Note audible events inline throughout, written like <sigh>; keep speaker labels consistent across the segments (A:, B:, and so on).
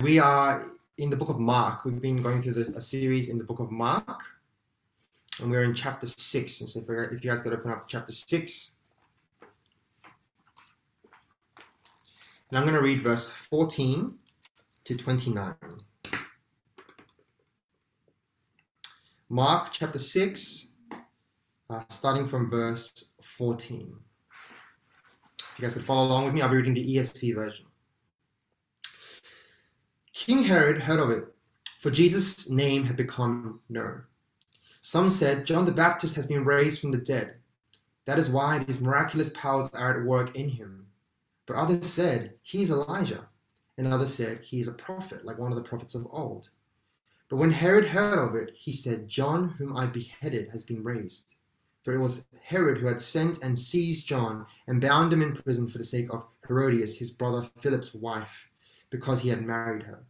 A: We are in the book of Mark. We've been going through the, a series in the book of Mark, and we're in chapter 6. And so if, if you guys could open up to chapter 6. And I'm going to read verse 14 to 29. Mark chapter 6, uh, starting from verse 14. If you guys could follow along with me, I'll be reading the ESV version. King Herod heard of it, for Jesus' name had become known. Some said, John the Baptist has been raised from the dead. That is why these miraculous powers are at work in him. But others said, He is Elijah. And others said, He is a prophet, like one of the prophets of old. But when Herod heard of it, he said, John, whom I beheaded, has been raised. For it was Herod who had sent and seized John and bound him in prison for the sake of Herodias, his brother Philip's wife, because he had married her.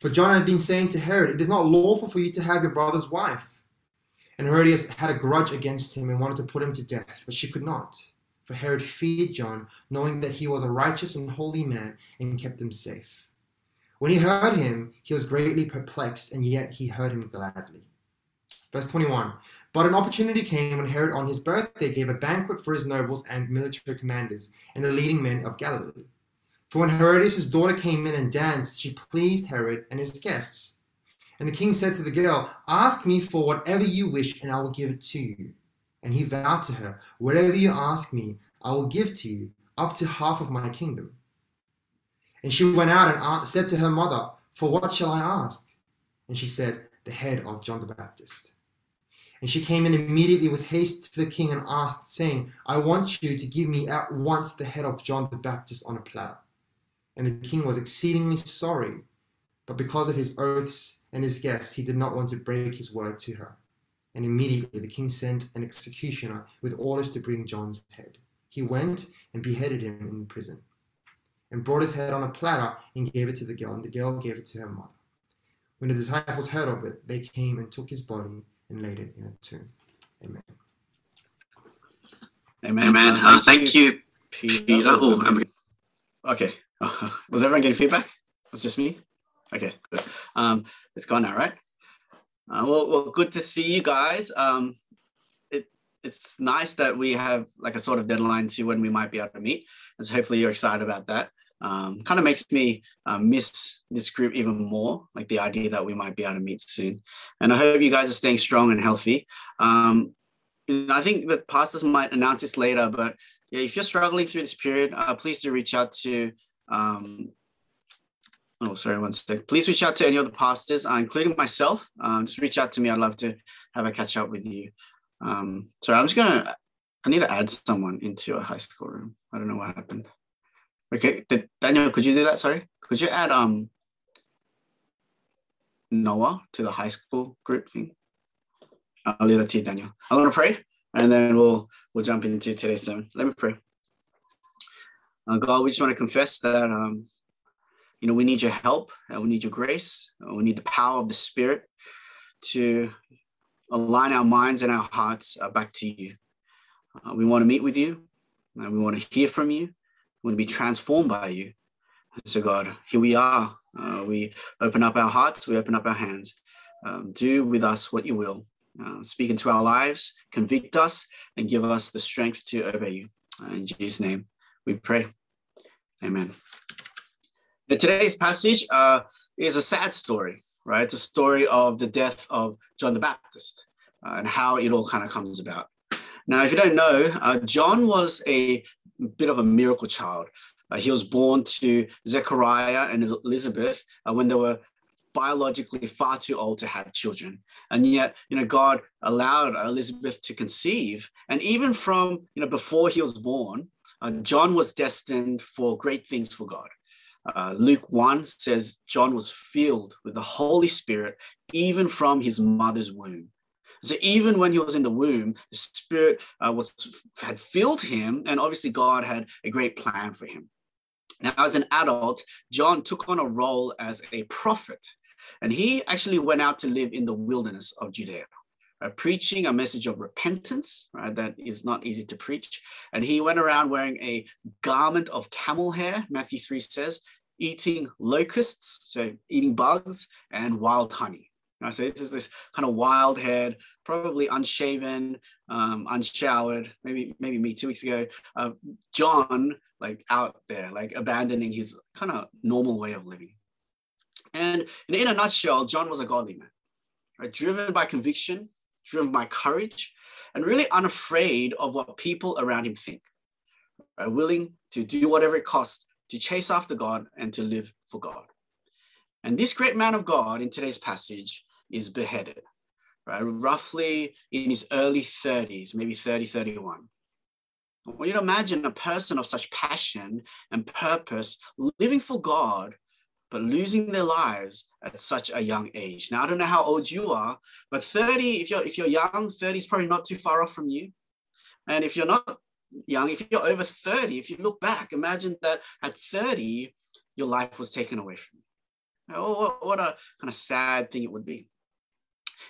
A: For John had been saying to Herod, It is not lawful for you to have your brother's wife. And Herodias had a grudge against him and wanted to put him to death, but she could not. For Herod feared John, knowing that he was a righteous and holy man, and kept him safe. When he heard him, he was greatly perplexed, and yet he heard him gladly. Verse 21 But an opportunity came when Herod on his birthday gave a banquet for his nobles and military commanders and the leading men of Galilee. For when Herodias' daughter came in and danced, she pleased Herod and his guests. And the king said to the girl, Ask me for whatever you wish, and I will give it to you. And he vowed to her, Whatever you ask me, I will give to you, up to half of my kingdom. And she went out and said to her mother, For what shall I ask? And she said, The head of John the Baptist. And she came in immediately with haste to the king and asked, saying, I want you to give me at once the head of John the Baptist on a platter. And the king was exceedingly sorry, but because of his oaths and his guests, he did not want to break his word to her. And immediately the king sent an executioner with orders to bring John's head. He went and beheaded him in prison, and brought his head on a platter and gave it to the girl, and the girl gave it to her mother. When the disciples heard of it, they came and took his body and laid it in a tomb. Amen.
B: Amen. Amen. Uh, thank you, Peter. Peter. Oh, okay. <laughs> was everyone getting feedback? It was just me? Okay, good. Um, it's gone now, right? Uh, well, well, good to see you guys. Um, it, it's nice that we have like a sort of deadline to when we might be able to meet. And so hopefully you're excited about that. Um, kind of makes me uh, miss this group even more, like the idea that we might be able to meet soon. And I hope you guys are staying strong and healthy. Um, know, I think the pastors might announce this later, but yeah, if you're struggling through this period, uh, please do reach out to um, oh, sorry, one sec. Please reach out to any of the pastors, uh, including myself. Um, just reach out to me. I'd love to have a catch up with you. Um, sorry, I'm just gonna. I need to add someone into a high school room. I don't know what happened. Okay, Daniel, could you do that? Sorry, could you add um Noah to the high school group thing? I'll leave that to you, Daniel. I want to pray, and then we'll we'll jump into today's sermon. Let me pray. Uh, God, we just want to confess that um, you know we need your help and we need your grace. we need the power of the Spirit to align our minds and our hearts uh, back to you. Uh, we want to meet with you, and we want to hear from you. We want to be transformed by you. So, God, here we are. Uh, we open up our hearts. We open up our hands. Um, do with us what you will. Speak into our lives, convict us, and give us the strength to obey you. in Jesus' name we pray. Amen. Today's passage uh, is a sad story, right? It's a story of the death of John the Baptist uh, and how it all kind of comes about. Now, if you don't know, uh, John was a bit of a miracle child. Uh, he was born to Zechariah and Elizabeth uh, when they were biologically far too old to have children. And yet, you know, God allowed Elizabeth to conceive. And even from, you know, before he was born, uh, John was destined for great things for God. Uh, Luke 1 says John was filled with the Holy Spirit even from his mother's womb. So even when he was in the womb, the Spirit uh, was had filled him, and obviously God had a great plan for him. Now, as an adult, John took on a role as a prophet, and he actually went out to live in the wilderness of Judea uh, preaching a message of repentance, right? That is not easy to preach. And he went around wearing a garment of camel hair, Matthew 3 says, eating locusts, so eating bugs, and wild honey. so this is this kind of wild haired, probably unshaven, um, unshowered, maybe maybe me two weeks ago, uh, John, like out there, like abandoning his kind of normal way of living. And in a nutshell, John was a godly man, right? driven by conviction, driven by courage, and really unafraid of what people around him think, right? willing to do whatever it costs to chase after God and to live for God. And this great man of God in today's passage is beheaded, right? Roughly in his early 30s, maybe 30, 31. Well, you imagine a person of such passion and purpose living for God but losing their lives at such a young age. Now I don't know how old you are, but 30, if you're if you're young, 30 is probably not too far off from you. And if you're not young, if you're over 30, if you look back, imagine that at 30, your life was taken away from you. Oh, what, a kind of sad thing it would be.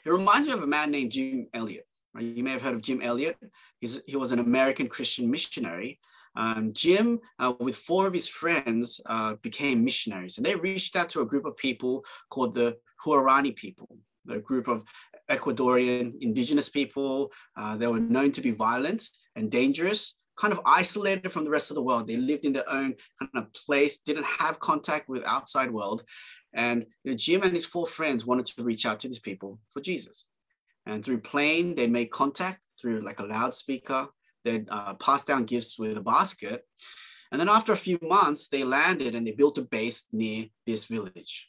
B: It reminds me of a man named Jim Elliot. You may have heard of Jim Elliot. He was an American Christian missionary um, Jim, uh, with four of his friends, uh, became missionaries, and they reached out to a group of people called the Huaorani people, a group of Ecuadorian indigenous people. Uh, they were known to be violent and dangerous, kind of isolated from the rest of the world. They lived in their own kind of place, didn't have contact with outside world. And you know, Jim and his four friends wanted to reach out to these people for Jesus. And through plane, they made contact through like a loudspeaker They'd uh, pass down gifts with a basket. And then after a few months, they landed and they built a base near this village.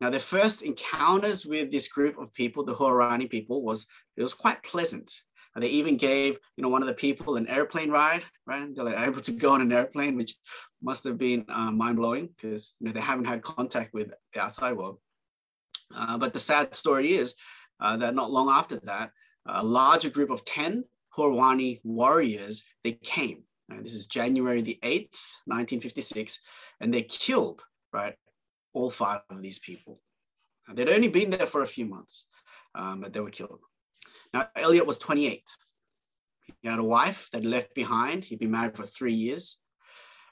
B: Now, their first encounters with this group of people, the Huaorani people, was it was quite pleasant. And they even gave, you know, one of the people an airplane ride, right? They're like able to go on an airplane, which must have been uh, mind blowing because you know they haven't had contact with the outside world. Uh, but the sad story is uh, that not long after that, a larger group of 10 Huaorani warriors, they came. This is January the 8th, 1956, and they killed, right, all five of these people. They'd only been there for a few months, um, but they were killed. Now, Elliot was 28. He had a wife that left behind. He'd been married for three years.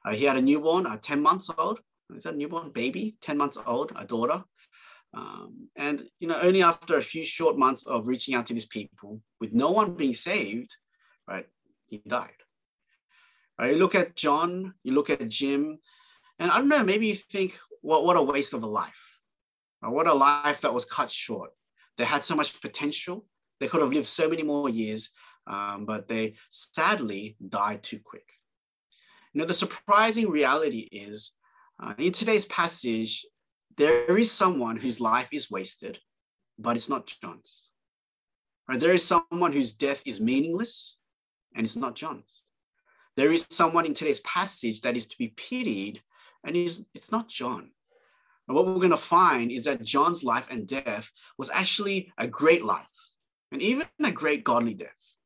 B: Uh, he had a newborn, uh, 10 months old. Is that a newborn baby? 10 months old, a daughter. Um, and you know, only after a few short months of reaching out to these people, with no one being saved, right, he died. Right, you look at John, you look at Jim, and I don't know, maybe you think, what, what a waste of a life. What a life that was cut short. They had so much potential. They could have lived so many more years, um, but they sadly died too quick. You know, the surprising reality is uh, in today's passage, there is someone whose life is wasted, but it's not John's. Right? There is someone whose death is meaningless, and it's not John's. There is someone in today's passage that is to be pitied, and it's not John. And what we're going to find is that John's life and death was actually a great life, and even a great godly death.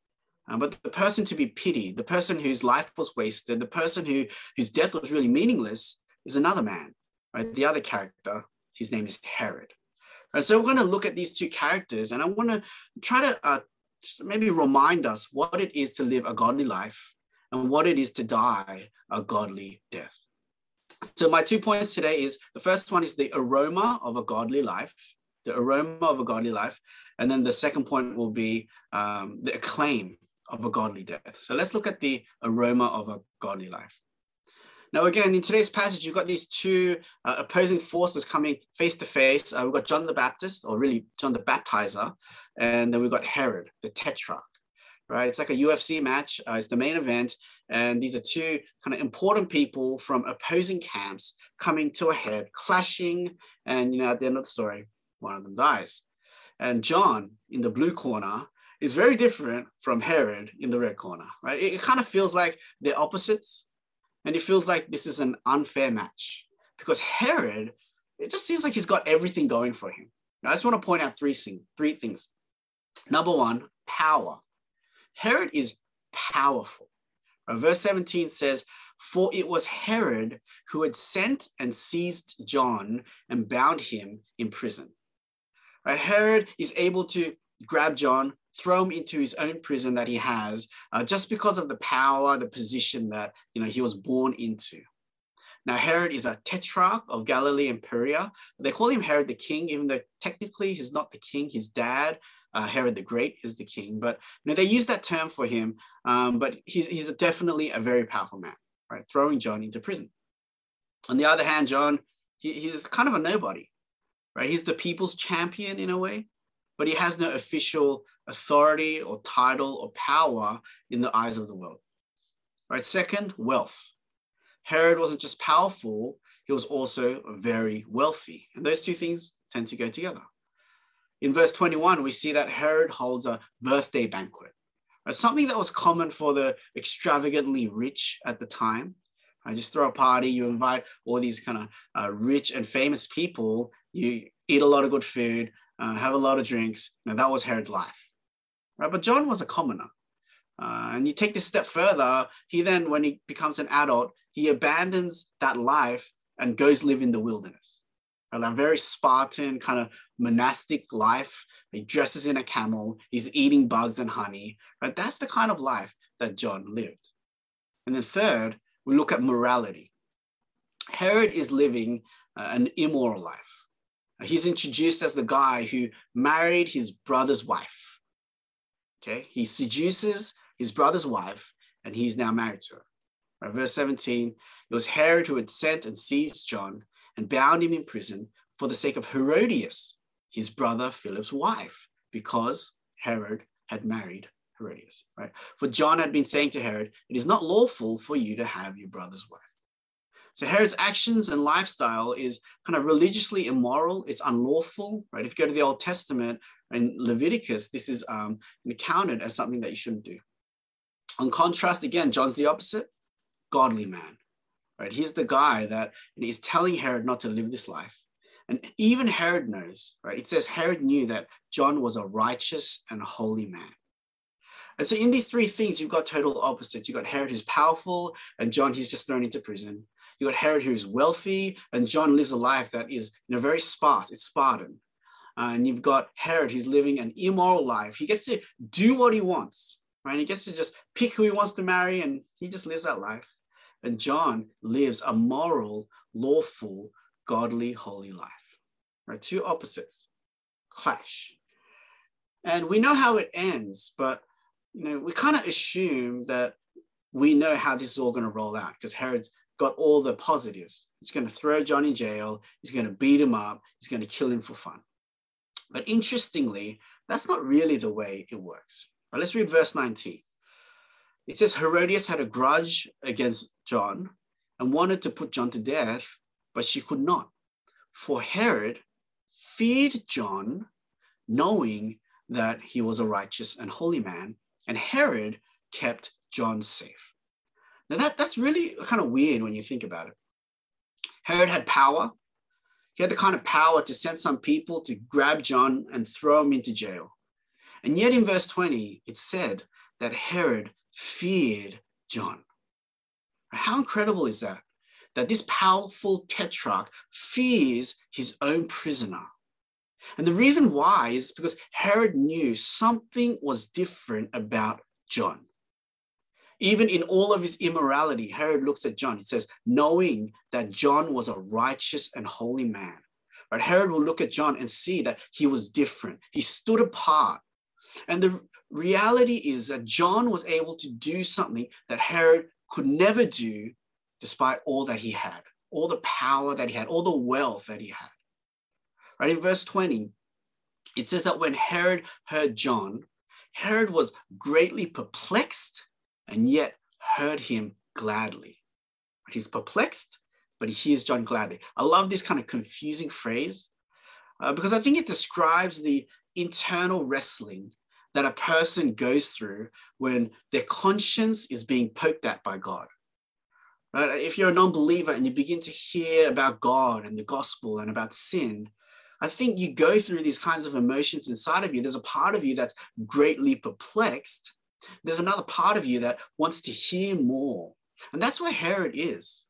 B: Um, but the person to be pitied, the person whose life was wasted, the person who, whose death was really meaningless, is another man right? The other character, his name is Herod. Right, so we're going to look at these two characters, and I want to try to uh, maybe remind us what it is to live a godly life and what it is to die a godly death. So my two points today is the first one is the aroma of a godly life, the aroma of a godly life, and then the second point will be um, the acclaim of a godly death. So let's look at the aroma of a godly life. Now, again, in today's passage, you've got these two uh, opposing forces coming face to face. Uh, we've got John the Baptist, or really John the Baptizer, and then we've got Herod, the Tetrarch, right? It's like a UFC match. Uh, it's the main event, and these are two kind of important people from opposing camps coming to a head, clashing, and you know, at the end of the story, one of them dies. And John in the blue corner is very different from Herod in the red corner, right? It, it kind of feels like they're opposites and it feels like this is an unfair match because Herod, it just seems like he's got everything going for him. Now, I just want to point out three, thing, three things. Number one, power. Herod is powerful. Uh, verse 17 says, For it was Herod who had sent and seized John and bound him in prison. Right? Herod is able to grab John, throw him into his own prison that he has uh, just because of the power, the position that you know he was born into. Now, Herod is a tetrarch of Galilee and Perea. They call him Herod the king, even though technically he's not the king. His dad, uh, Herod the Great, is the king. But you know, they use that term for him. Um, but he's, he's definitely a very powerful man, right? Throwing John into prison. On the other hand, John, he, he's kind of a nobody, right? He's the people's champion in a way, but he has no official authority or title or power in the eyes of the world. Right. Second, wealth. Herod wasn't just powerful, he was also very wealthy. And those two things tend to go together. In verse 21, we see that Herod holds a birthday banquet, right? something that was common for the extravagantly rich at the time. I just throw a party, you invite all these kind of uh, rich and famous people, you eat a lot of good food, uh, have a lot of drinks. Now, that was Herod's life. Right? But John was a commoner. Uh, and you take this step further, he then, when he becomes an adult, he abandons that life and goes live in the wilderness. Right? A very Spartan kind of monastic life. He dresses in a camel, he's eating bugs and honey. Right? That's the kind of life that John lived. And then third, we look at morality. Herod is living uh, an immoral life. He's introduced as the guy who married his brother's wife. Okay, he seduces his brother's wife, and he's now married to her. Right, verse 17 it was Herod who had sent and seized John and bound him in prison for the sake of Herodias, his brother Philip's wife, because Herod had married Herodias. Right? For John had been saying to Herod, It is not lawful for you to have your brother's wife. So Herod's actions and lifestyle is kind of religiously immoral. It's unlawful, right? If you go to the Old Testament and Leviticus, this is um, counted as something that you shouldn't do. On contrast, again, John's the opposite, godly man, right? He's the guy that is telling Herod not to live this life. And even Herod knows, right? It says Herod knew that John was a righteous and holy man. And so in these three things, you've got total opposites. You've got Herod who's powerful, and John who's just thrown into prison. You've got Herod who's wealthy, and John lives a life that is you know, very sparse, it's Spartan. Uh, and you've got Herod who's living an immoral life. He gets to do what he wants, right? He gets to just pick who he wants to marry and he just lives that life. And John lives a moral, lawful, godly, holy life. Right? Two opposites clash. And we know how it ends, but you know, we kind of assume that we know how this is all going to roll out because Herod's got all the positives. He's going to throw John in jail, he's going to beat him up, he's going to kill him for fun. But interestingly, that's not really the way it works. Right, let's read verse 19. It says Herodias had a grudge against John and wanted to put John to death, but she could not. For Herod feared John, knowing that he was a righteous and holy man, and Herod kept John safe. Now, that, that's really kind of weird when you think about it. Herod had power. He had the kind of power to send some people to grab John and throw him into jail. And yet in verse 20, it said that Herod feared John. How incredible is that? That this powerful tetrarch fears his own prisoner. And the reason why is because Herod knew something was different about John. Even in all of his immorality, Herod looks at John. He says, knowing that John was a righteous and holy man. Right? Herod will look at John and see that he was different. He stood apart. And the reality is that John was able to do something that Herod could never do despite all that he had, all the power that he had, all the wealth that he had. Right in verse 20, it says that when Herod heard John, Herod was greatly perplexed and yet heard him gladly. He's perplexed, but he hears John gladly. I love this kind of confusing phrase uh, because I think it describes the internal wrestling that a person goes through when their conscience is being poked at by God. Right? If you're a non believer and you begin to hear about God and the gospel and about sin, I think you go through these kinds of emotions inside of you. There's a part of you that's greatly perplexed. There's another part of you that wants to hear more. And that's where Herod is.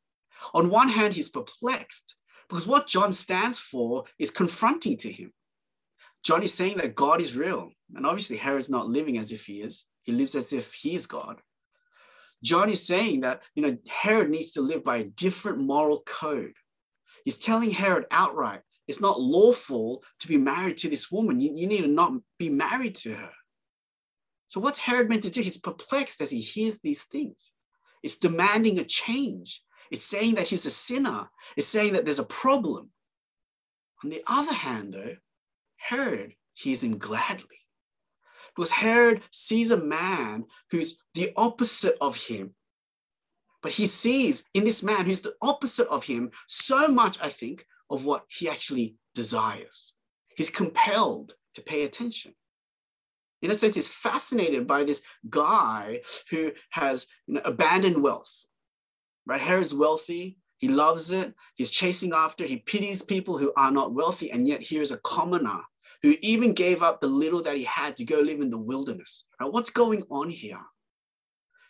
B: On one hand, he's perplexed because what John stands for is confronting to him. John is saying that God is real. And obviously, Herod's not living as if he is, he lives as if he is God. John is saying that, you know, Herod needs to live by a different moral code. He's telling Herod outright, it's not lawful to be married to this woman. You, you need to not be married to her. So what's Herod meant to do? He's perplexed as he hears these things. It's demanding a change. It's saying that he's a sinner. It's saying that there's a problem. On the other hand, though, Herod hears him gladly. Because Herod sees a man who's the opposite of him. But he sees in this man who's the opposite of him so much, I think, of what he actually desires. He's compelled to pay attention. In a sense, he's fascinated by this guy who has you know, abandoned wealth. Right? Herod's wealthy. He loves it. He's chasing after. He pities people who are not wealthy. And yet here's a commoner who even gave up the little that he had to go live in the wilderness. Right? What's going on here?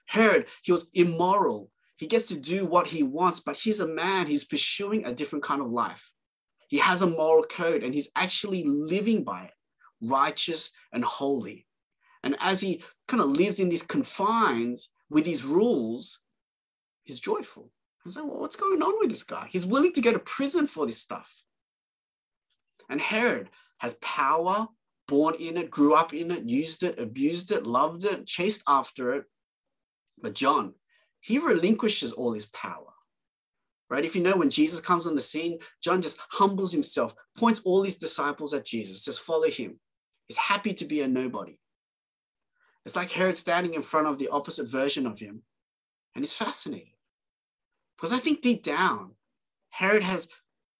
B: Herod, he was immoral. He gets to do what he wants, but he's a man, he's pursuing a different kind of life. He has a moral code and he's actually living by it, righteous and holy. And as he kind of lives in these confines with these rules, he's joyful. He's like, well, what's going on with this guy? He's willing to go to prison for this stuff. And Herod, has power, born in it, grew up in it, used it, abused it, loved it, chased after it. But John, he relinquishes all his power. Right? If you know when Jesus comes on the scene, John just humbles himself, points all his disciples at Jesus, says, follow him. He's happy to be a nobody. It's like Herod standing in front of the opposite version of him, and he's fascinated. Because I think deep down, Herod has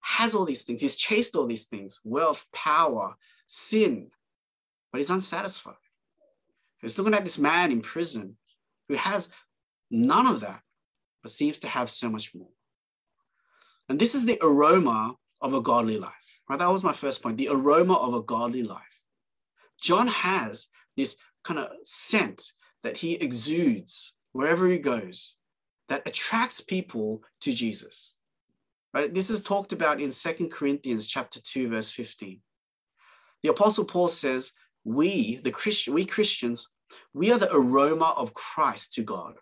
B: has all these things. He's chased all these things wealth, power, sin, but he's unsatisfied. He's looking at this man in prison who has none of that, but seems to have so much more. And this is the aroma of a godly life. Right? That was my first point the aroma of a godly life. John has this kind of scent that he exudes wherever he goes that attracts people to Jesus. Right? This is talked about in Second Corinthians chapter 2, verse 15. The Apostle Paul says, We, the Christian, we Christians, we are the aroma of Christ to God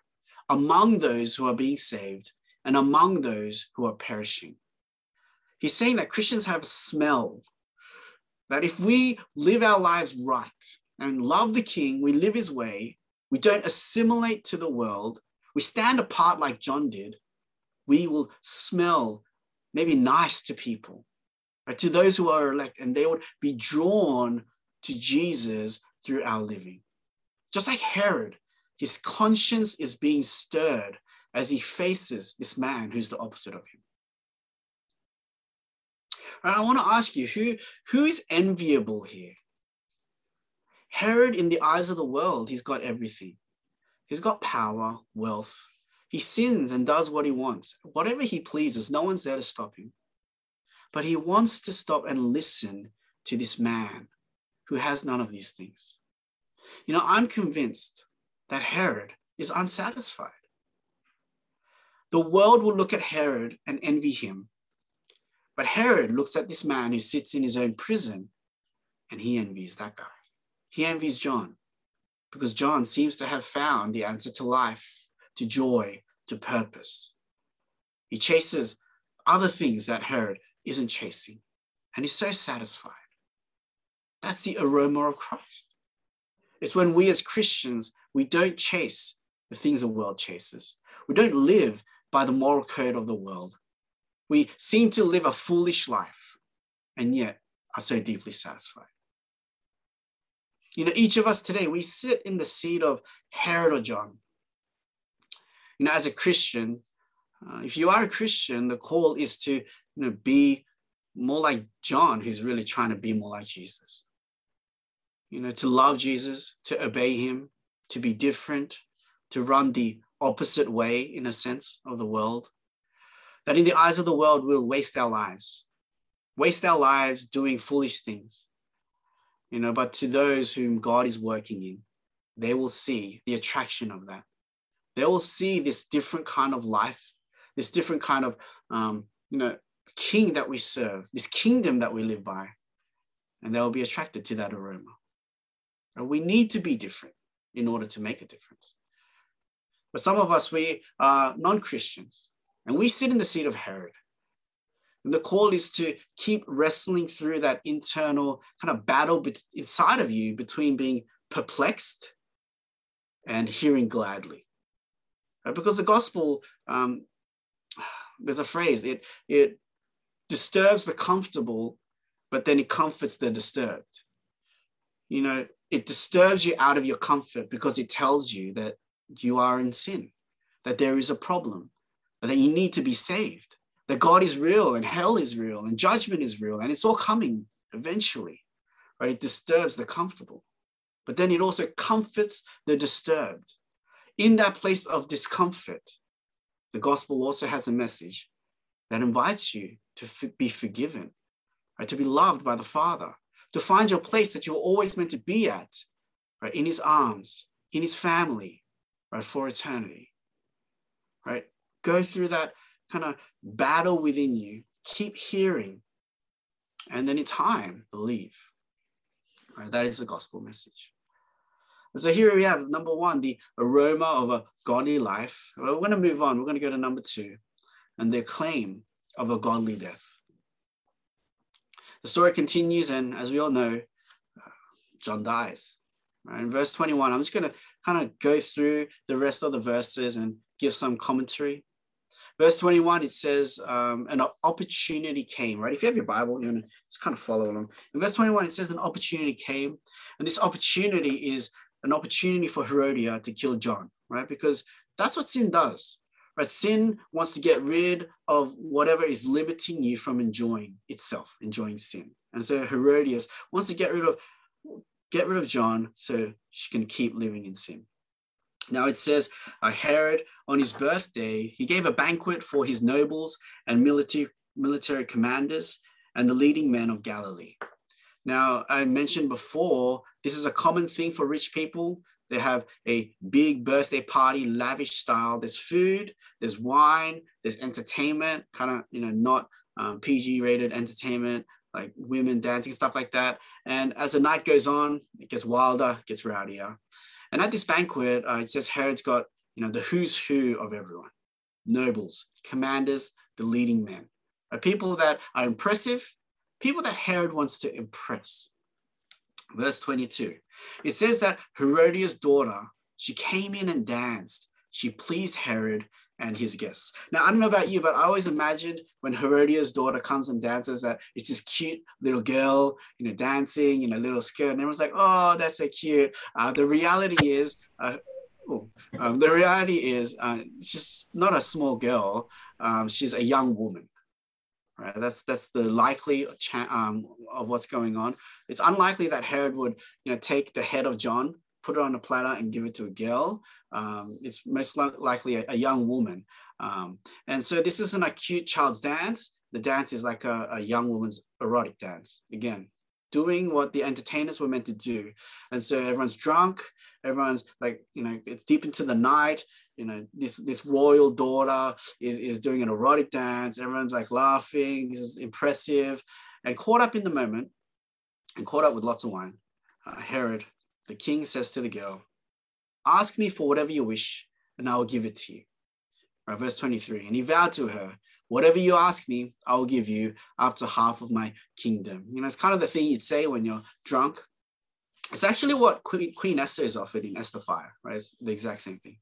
B: among those who are being saved and among those who are perishing. He's saying that Christians have a smell, that if we live our lives right and love the King, we live his way, we don't assimilate to the world, we stand apart like John did, we will smell maybe nice to people, to those who are elect, and they would be drawn to Jesus through our living. Just like Herod, his conscience is being stirred as he faces this man who's the opposite of him. Right, I want to ask you who, who is enviable here? Herod, in the eyes of the world, he's got everything. He's got power, wealth, he sins and does what he wants, whatever he pleases. No one's there to stop him. But he wants to stop and listen to this man who has none of these things. You know, I'm convinced that Herod is unsatisfied. The world will look at Herod and envy him. But Herod looks at this man who sits in his own prison and he envies that guy. He envies John because John seems to have found the answer to life to joy, to purpose. He chases other things that Herod isn't chasing, and he's so satisfied. That's the aroma of Christ. It's when we as Christians, we don't chase the things the world chases. We don't live by the moral code of the world. We seem to live a foolish life and yet are so deeply satisfied. You know, each of us today, we sit in the seat of Herod or John you know, as a Christian, uh, if you are a Christian, the call is to you know be more like John, who's really trying to be more like Jesus. You know, to love Jesus, to obey him, to be different, to run the opposite way, in a sense, of the world. That in the eyes of the world, we'll waste our lives, waste our lives doing foolish things. You know, but to those whom God is working in, they will see the attraction of that they will see this different kind of life, this different kind of, um, you know, king that we serve, this kingdom that we live by, and they will be attracted to that aroma. And we need to be different in order to make a difference. But some of us, we are non Christians and we sit in the seat of Herod. And the call is to keep wrestling through that internal kind of battle inside of you between being perplexed and hearing gladly. Right? Because the gospel, um, <sighs> there's a phrase, it, it disturbs the comfortable, but then it comforts the disturbed. You know, it disturbs you out of your comfort because it tells you that you are in sin, that there is a problem, that you need to be saved, that God is real and hell is real and judgment is real and it's all coming eventually. Right? It disturbs the comfortable, but then it also comforts the disturbed. In that place of discomfort, the gospel also has a message that invites you to f- be forgiven, right? to be loved by the Father, to find your place that you were always meant to be at, right? in his arms, in his family, right? for eternity. Right? Go through that kind of battle within you, keep hearing, and then in time, believe. Right? That is the gospel message. so here we have number one, the aroma of a godly life. We're going to move on. We're going to go to number two, and the claim of a godly death. The story continues, and as we all know, uh, John dies. Right? In verse 21, I'm just going to kind of go through the rest of the verses and give some commentary. Verse 21, it says, um, an opportunity came, right? If you have your Bible, going to just kind of follow along. In verse 21, it says, an opportunity came. And this opportunity is an opportunity for Herodia to kill John, right? Because that's what sin does. Right? Sin wants to get rid of whatever is limiting you from enjoying itself, enjoying sin. And so Herodias wants to get rid of get rid of John so she can keep living in sin. Now it says uh, Herod on his birthday, he gave a banquet for his nobles and military military commanders and the leading men of Galilee. Now I mentioned before, this is a common thing for rich people they have a big birthday party, lavish style. There's food, there's wine, there's entertainment, kind of, you know, not um, PG rated entertainment, like women dancing, stuff like that. And as the night goes on, it gets wilder, gets rowdier. And at this banquet, uh, it says Herod's got, you know, the who's who of everyone nobles, commanders, the leading men, people that are impressive, people that Herod wants to impress. Verse 22 it says that Herodias' daughter, she came in and danced. She pleased Herod and his guests. Now, I don't know about you, but I always imagined when Herodias' daughter comes and dances that it's this cute little girl, you know, dancing in a little skirt. And everyone's like, oh, that's so cute. Uh, the reality is, uh, oh, um, the reality is uh, she's not a small girl. Um, she's a young woman. Right? That's that's the likely um, of what's going on. It's unlikely that Herod would, you know, take the head of John, put it on a platter, and give it to a girl. Um, it's most likely a, a young woman. Um, and so this isn't a cute child's dance. The dance is like a, a young woman's erotic dance. Again, doing what the entertainers were meant to do. And so everyone's drunk, everyone's like, you know, it's deep into the night. You know, this this royal daughter is, is doing an erotic dance. Everyone's like laughing. This is impressive. And caught up in the moment and caught up with lots of wine, uh, Herod, the king says to the girl, Ask me for whatever you wish, and I will give it to you. Right, verse 23. And he vowed to her, Whatever you ask me, I will give you up to half of my kingdom. You know, it's kind of the thing you'd say when you're drunk. It's actually what Queen, Esther is offered in Esther 5, right? It's the exact same thing.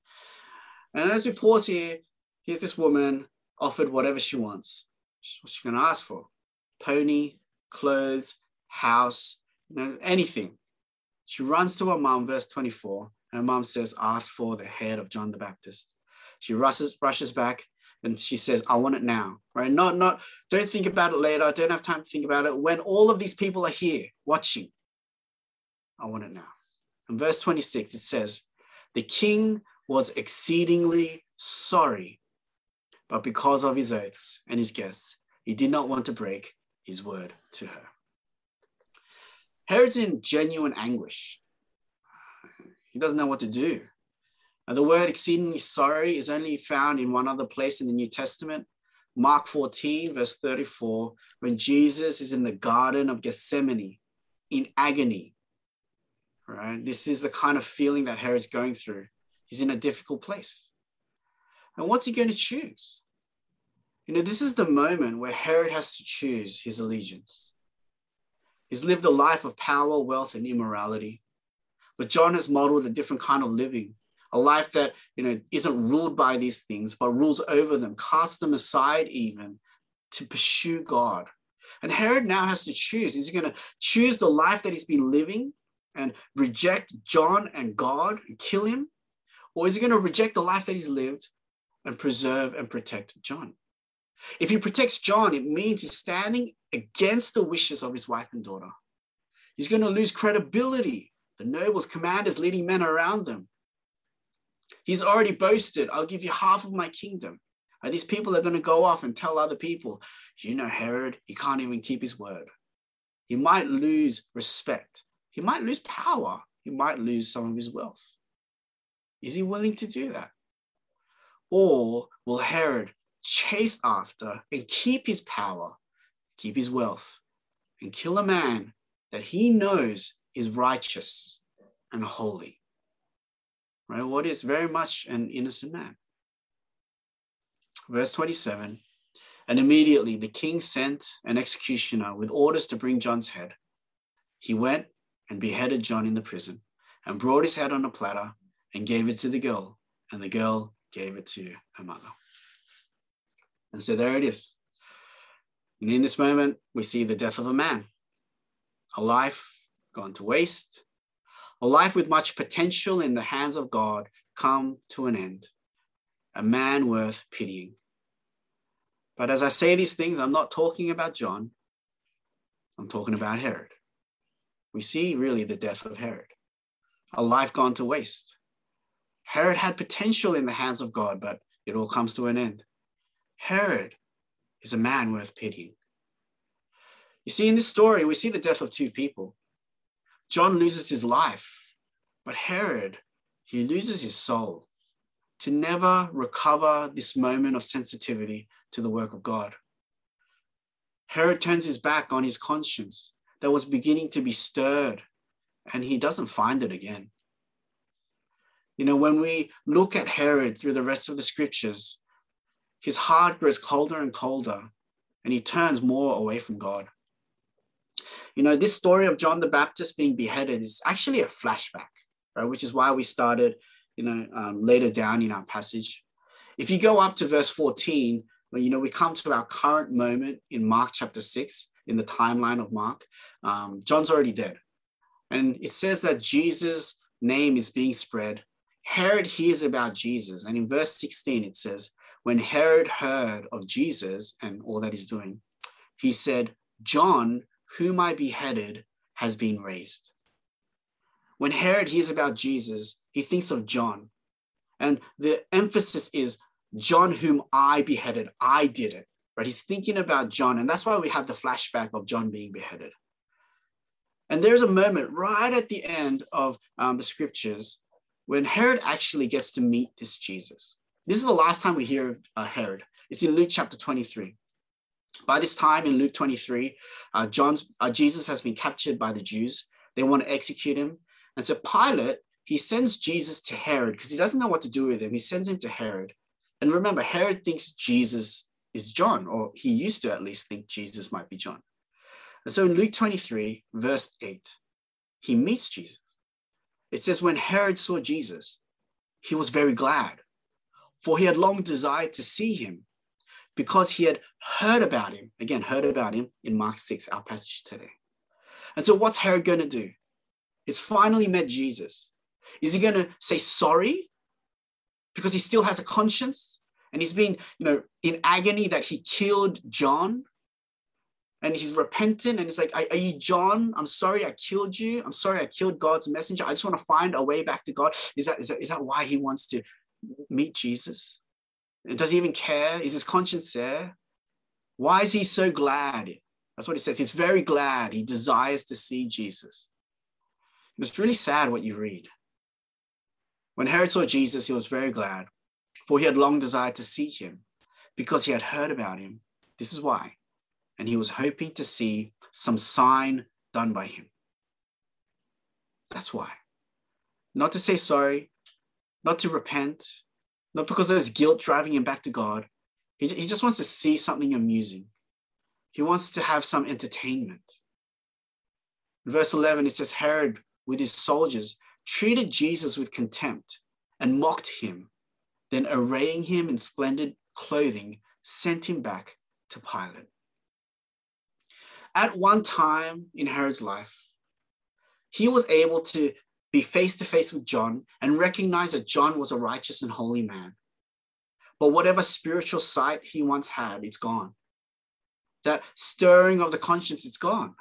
B: And as we pause here, here's this woman offered whatever she wants. What's she going to ask for? Pony, clothes, house, you know, anything. She runs to her mom, verse 24, and her mom says, Ask for the head of John the Baptist. She rushes, rushes back and she says, I want it now, right? Not, not, don't think about it later. I don't have time to think about it. When all of these people are here watching, I want it now. In verse 26, it says, The king was exceedingly sorry, but because of his oaths and his guests, he did not want to break his word to her. Herod's in genuine anguish. He doesn't know what to do. And the word exceedingly sorry is only found in one other place in the New Testament, Mark 14, verse 34, when Jesus is in the Garden of Gethsemane in agony. Right? This is the kind of feeling that Herod's going through. He's in a difficult place. And what's he going to choose? You know, this is the moment where Herod has to choose his allegiance. He's lived a life of power, wealth, and immorality. But John has modeled a different kind of living, a life that, you know, isn't ruled by these things, but rules over them, casts them aside even to pursue God. And Herod now has to choose. Is he going to choose the life that he's been living and reject John and God and kill him? Or is he going to reject the life that he's lived and preserve and protect John? If he protects John, it means he's standing against the wishes of his wife and daughter. He's going to lose credibility. The nobles, commanders, leading men around them. He's already boasted, I'll give you half of my kingdom. And these people are going to go off and tell other people, you know, Herod, he can't even keep his word. He might lose respect. He might lose power. He might lose some of his wealth. Is he willing to do that? Or will Herod chase after and keep his power, keep his wealth, and kill a man that he knows is righteous and holy? Right? What is very much an innocent man? Verse 27 And immediately the king sent an executioner with orders to bring John's head. He went and beheaded John in the prison and brought his head on a platter and gave it to the girl, and the girl gave it to her mother. And so there it is. And in this moment, we see the death of a man, a life gone to waste, a life with much potential in the hands of God come to an end, a man worth pitying. But as I say these things, I'm not talking about John, I'm talking about Herod. We see really the death of Herod, a life gone to waste. Herod had potential in the hands of God, but it all comes to an end. Herod is a man worth pitying. You see, in this story, we see the death of two people. John loses his life, but Herod, he loses his soul to never recover this moment of sensitivity to the work of God. Herod turns his back on his conscience that was beginning to be stirred, and he doesn't find it again. You know, when we look at Herod through the rest of the scriptures, his heart grows colder and colder, and he turns more away from God. You know, this story of John the Baptist being beheaded is actually a flashback, right? Which is why we started, you know, um, later down in our passage. If you go up to verse 14, well, you know, we come to our current moment in Mark chapter 6, in the timeline of Mark. Um, John's already dead. And it says that Jesus' name is being spread. Herod hears about Jesus. And in verse 16, it says, when Herod heard of Jesus and all that he's doing, he said, John, whom I beheaded, has been raised. When Herod hears about Jesus, he thinks of John. And the emphasis is John, whom I beheaded, I did it. Right? He's thinking about John. And that's why we have the flashback of John being beheaded. And there's a moment right at the end of um, the scriptures when Herod actually gets to meet this Jesus. This is the last time we hear of uh, Herod. It's in Luke chapter 23. By this time in Luke 23, uh, John's, uh, Jesus has been captured by the Jews. They want to execute him. And so Pilate, he sends Jesus to Herod because he doesn't know what to do with him. He sends him to Herod. And remember, Herod thinks Jesus is John, or he used to at least think Jesus might be John. And so in Luke 23, verse 8, he meets Jesus. It says, when Herod saw Jesus, he was very glad for he had long desired to see him because he had heard about him. Again, heard about him in Mark 6, our passage today. And so, what's Herod going to do? He's finally met Jesus. Is he going to say sorry because he still has a conscience and he's been, you know, in agony that he killed John? And he's repentant and he's like, Are, you John? I'm sorry I killed you. I'm sorry I killed God's messenger. I just want to find a way back to God. Is that, is that, is that why he wants to meet Jesus? Does he even care? Is his conscience there? Why is he so glad? That's what he says. He's very glad. He desires to see Jesus. It's really sad what you read. When Herod saw Jesus, he was very glad, for he had long desired to see him because he had heard about him. This is why. And he was hoping to see some sign done by him. That's why. Not to say sorry, not to repent, not because there's guilt driving him back to God. He, he just wants to see something amusing. He wants to have some entertainment. In verse 11, it says, Herod with his soldiers treated Jesus with contempt and mocked him. Then, arraying him in splendid clothing, sent him back to Pilate. At one time in Herod's life, he was able to be face to face with John and recognize that John was a righteous and holy man. But whatever spiritual sight he once had, it's gone. That stirring of the conscience, it's gone.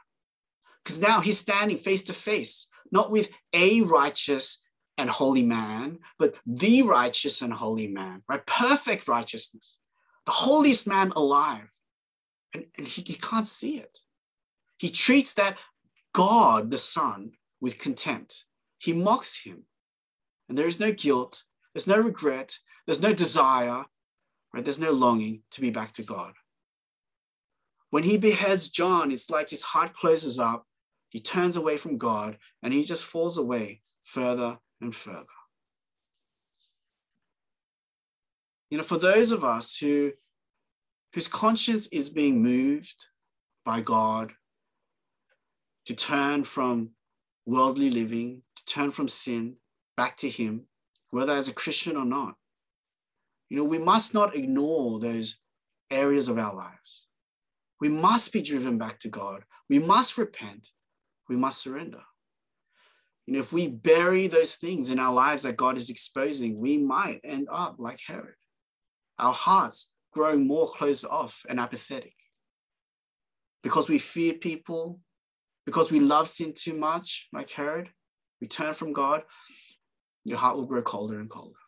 B: Because now he's standing face to face, not with a righteous and holy man, but the righteous and holy man, right? Perfect righteousness, the holiest man alive. And, and he, he can't see it. He treats that God, the Son, with contempt. He mocks him. And there is no guilt, there's no regret, there's no desire, right? There's no longing to be back to God. When he beheads John, it's like his heart closes up, he turns away from God, and he just falls away further and further. You know, for those of us who whose conscience is being moved by God to turn from worldly living, to turn from sin back to Him, whether as a Christian or not. You know, we must not ignore those areas of our lives. We must be driven back to God. We must repent. We must surrender. You know, if we bury those things in our lives that God is exposing, we might end up like Herod. Our hearts growing more closed off and apathetic because we fear people, because we love sin too much, like Herod, we turn from God, your heart will grow colder and colder.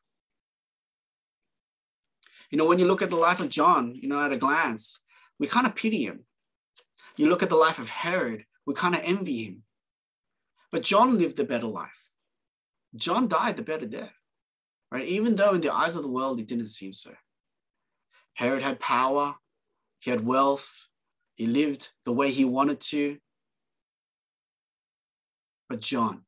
B: You know, when you look at the life of John, you know, at a glance, we kind of pity him. You look at the life of Herod, we kind of envy him. But John lived the better life. John died the better death, right? Even though in the eyes of the world, it didn't seem so. Herod had power, he had wealth, he lived the way he wanted to. But John,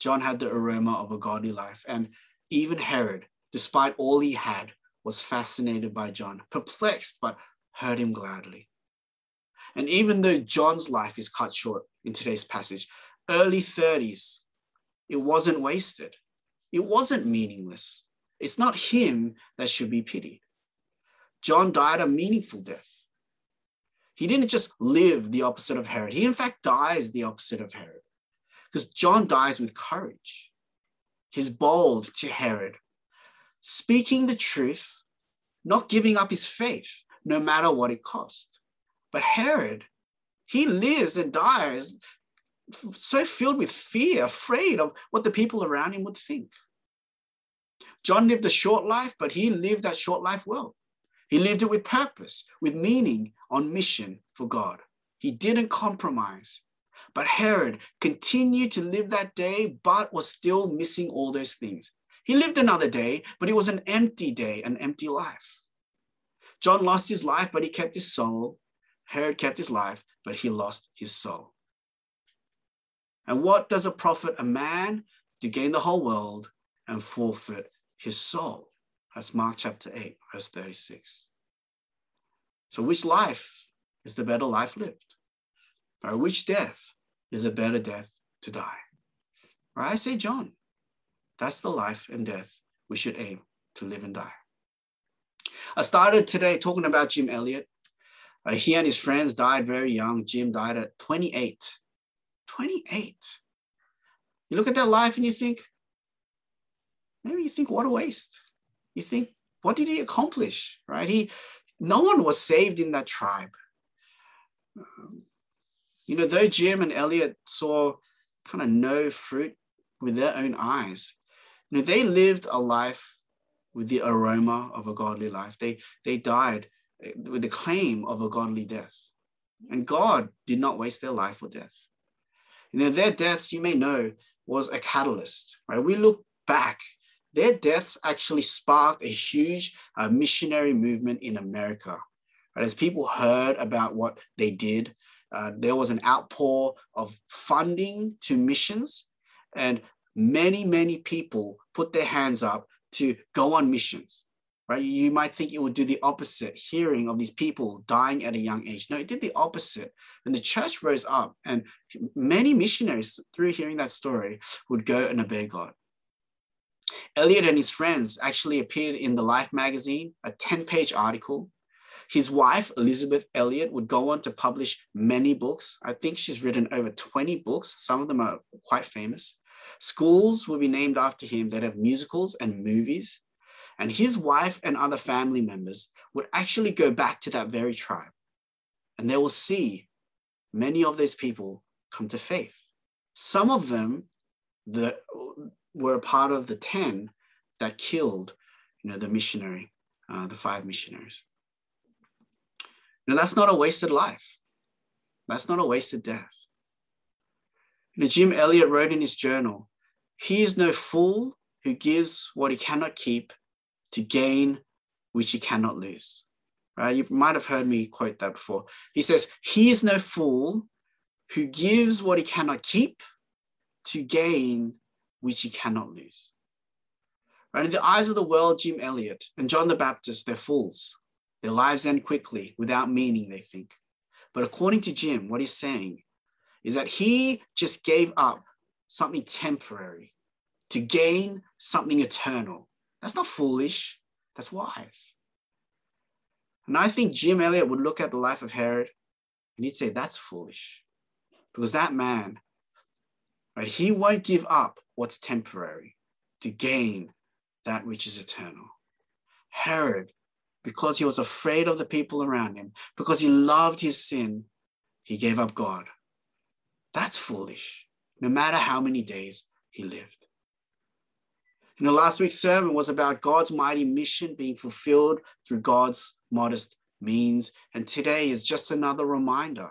B: John had the aroma of a godly life. And even Herod, despite all he had, was fascinated by John, perplexed, but heard him gladly. And even though John's life is cut short in today's passage, early 30s, it wasn't wasted. It wasn't meaningless. It's not him that should be pitied. John died a meaningful death. He didn't just live the opposite of Herod. He, in fact, dies the opposite of Herod. Because John dies with courage. He's bold to Herod, speaking the truth, not giving up his faith, no matter what it cost. But Herod, he lives and dies so filled with fear, afraid of what the people around him would think. John lived a short life, but he lived that short life well. He lived it with purpose, with meaning, on mission for God. He didn't compromise. But Herod continued to live that day, but was still missing all those things. He lived another day, but it was an empty day, an empty life. John lost his life, but he kept his soul. Herod kept his life, but he lost his soul. And what does it profit a man to gain the whole world and forfeit his soul? That's Mark chapter 8, verse 36. So, which life is the better life lived? By which death is a better death to die? Or I say, John, that's the life and death we should aim to live and die. I started today talking about Jim Elliot. Uh, he and his friends died very young. Jim died at 28. 28. You look at that life and you think, maybe you think, what a waste. You think, what did he accomplish? Right? He, no one was saved in that tribe. Um, you know, though Jim and Elliot saw kind of no fruit with their own eyes, you know, they lived a life with the aroma of a godly life. They, they died eh, with the claim of a godly death. And God did not waste their life or death. You know, their deaths, you may know, was a catalyst, right? We look back, their deaths actually sparked a huge uh, missionary movement in America. Right? As people heard about what they did, uh, there was an outpour of funding to missions, and many, many people put their hands up to go on missions, right? You might think it would do the opposite, hearing of these people dying at a young age. No, it did the opposite. And the church rose up, and many missionaries, through hearing that story, would go and obey God. Elliot and his friends actually appeared in the Life magazine, a 10 page article. His wife, Elizabeth Elliot, would go on to publish many books. I think she's written over 20 books. Some of them are quite famous. Schools will be named after him that have musicals and movies. And his wife and other family members would actually go back to that very tribe. And they will see many of those people come to faith. Some of them the, were a part of the 10 that killed you know, the missionary, uh, the five missionaries. Now, that's not a wasted life. That's not a wasted death. You know, Jim Elliot wrote in his journal, he is no fool who gives what he cannot keep to gain which he cannot lose. Right? You might have heard me quote that before. He says, He is no fool who gives what he cannot keep to gain which he cannot lose. Right? In the eyes of the world, Jim Elliot and John the Baptist, they're fools. Their lives end quickly without meaning, they think. But according to Jim, what he's saying is that he just gave up something temporary to gain something eternal. That's not foolish, that's wise. And I think Jim Elliot would look at the life of Herod and he'd say, That's foolish. Because that man, right, he won't give up what's temporary to gain that which is eternal. Herod, because he was afraid of the people around him, because he loved his sin, he gave up God. That's foolish, no matter how many days he lived. You know, last week's sermon was about God's mighty mission being fulfilled through God's modest means. And today is just another reminder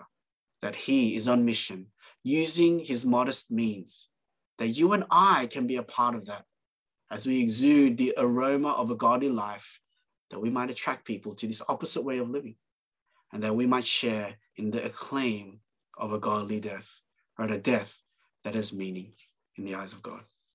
B: that He is on mission using His modest means, that you and I can be a part of that as we exude the aroma of a godly life, that we might attract people to this opposite way of living, and that we might share in the acclaim of a godly death, or a death that has meaning in the eyes of God.